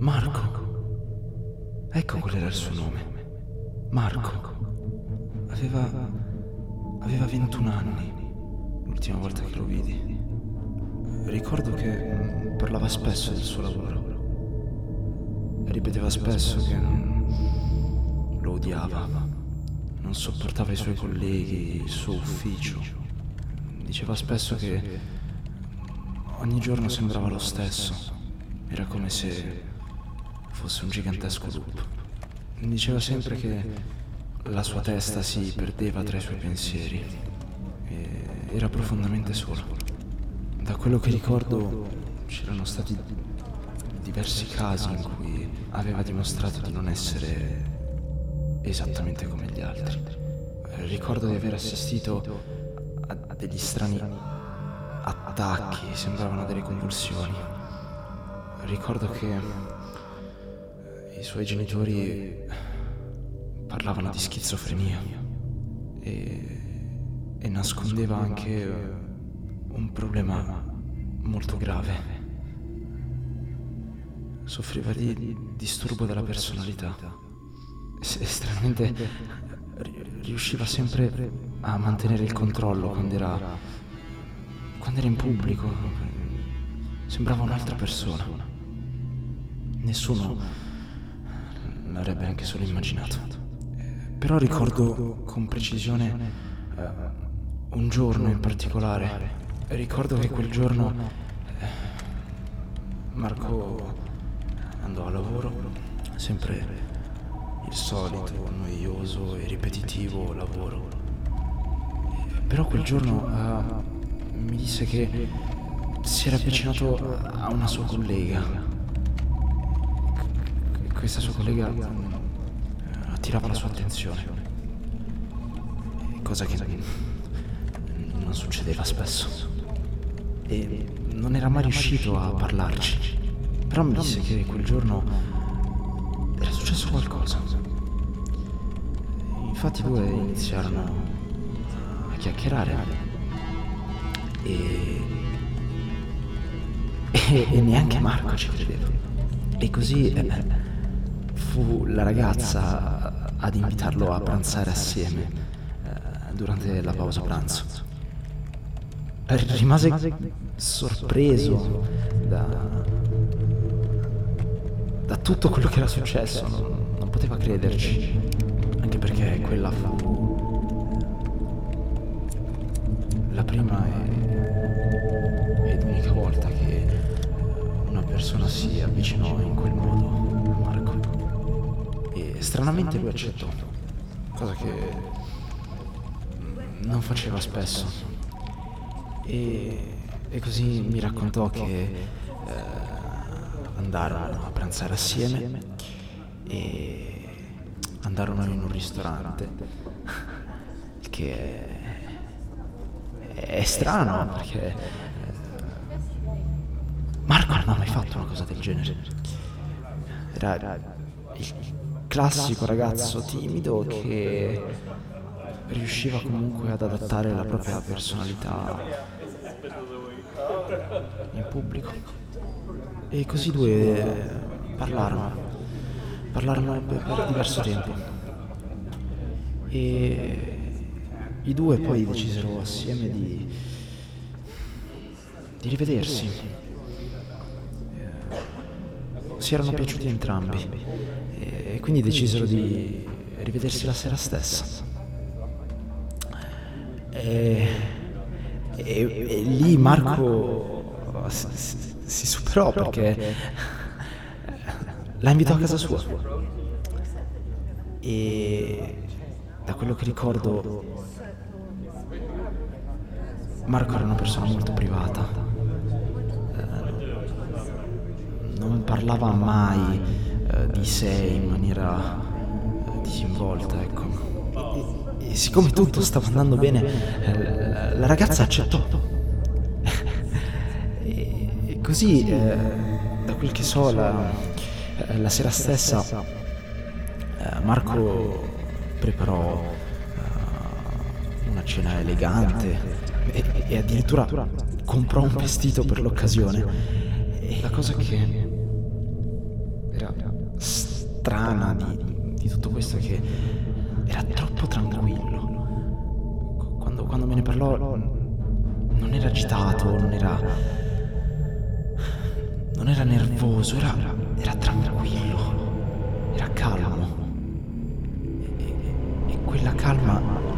Marco. Ecco qual era il suo nome. Marco. Aveva... aveva 21 anni l'ultima volta che lo vidi. Ricordo che parlava spesso del suo lavoro. Ripeteva spesso che non lo odiava, non sopportava i suoi colleghi, il suo ufficio. Diceva spesso che ogni giorno sembrava lo stesso. Era come se fosse un gigantesco loop. Diceva sempre che la sua testa si perdeva tra i suoi pensieri e era profondamente solo. Da quello che ricordo c'erano stati diversi casi in cui aveva dimostrato di non essere esattamente come gli altri. Ricordo di aver assistito a degli strani attacchi, sembravano delle convulsioni ricordo che i suoi genitori parlavano di schizofrenia e, e nascondeva anche un problema molto grave. Soffriva di disturbo della personalità. Estremamente riusciva sempre a mantenere il controllo quando era, quando era in pubblico. Sembrava un'altra persona. Nessuno l'avrebbe anche solo immaginato. Però ricordo con precisione uh, un giorno in particolare. Ricordo che quel giorno uh, Marco andò a lavoro, sempre il solito, noioso e ripetitivo lavoro. Però quel giorno uh, mi disse che si era avvicinato a una sua collega questa sua collega eh, attirava la sua attenzione. Cosa che non succedeva spesso. E non era mai riuscito a parlarci. Però mi disse che quel giorno era successo qualcosa. Infatti due iniziarono a chiacchierare. E, e, e neanche Marco ci credeva. E così... Eh, fu la ragazza ad invitarlo a pranzare assieme eh, durante la pausa pranzo. Rimase sorpreso da, da tutto quello che era successo, non, non poteva crederci, anche perché quella fu la prima e, ed unica volta che una persona si avvicinò in quel modo stranamente lui accettò, cosa che non faceva spesso. E, e così mi raccontò che eh, andarono a pranzare assieme e andarono in un ristorante, che è, è strano perché eh, Marco non ha mai fatto una cosa del genere. Era il classico ragazzo timido che riusciva comunque ad adattare la propria personalità in pubblico. E così due parlarono, parlarono per, per diverso tempo. E i due poi decisero assieme di, di rivedersi. Si erano piaciuti entrambi e quindi decisero di rivedersi la sera stessa. E, e, e lì Marco si, si superò perché la invitò a casa sua. E da quello che ricordo, Marco era una persona molto privata. Eh, non parlava mai eh, di sé in maniera eh, disinvolta, ecco. E, e, siccome tutto stava andando bene, eh, la ragazza accettò. e, così, da quel che so, la, la sera stessa Marco preparò una cena elegante e, e addirittura comprò un vestito per l'occasione. E la cosa che era strana di, di tutto questo è che era troppo tranquillo. Quando, quando me ne parlò non era agitato, non era... non era nervoso, era, era tranquillo, era calmo. E, e, e quella calma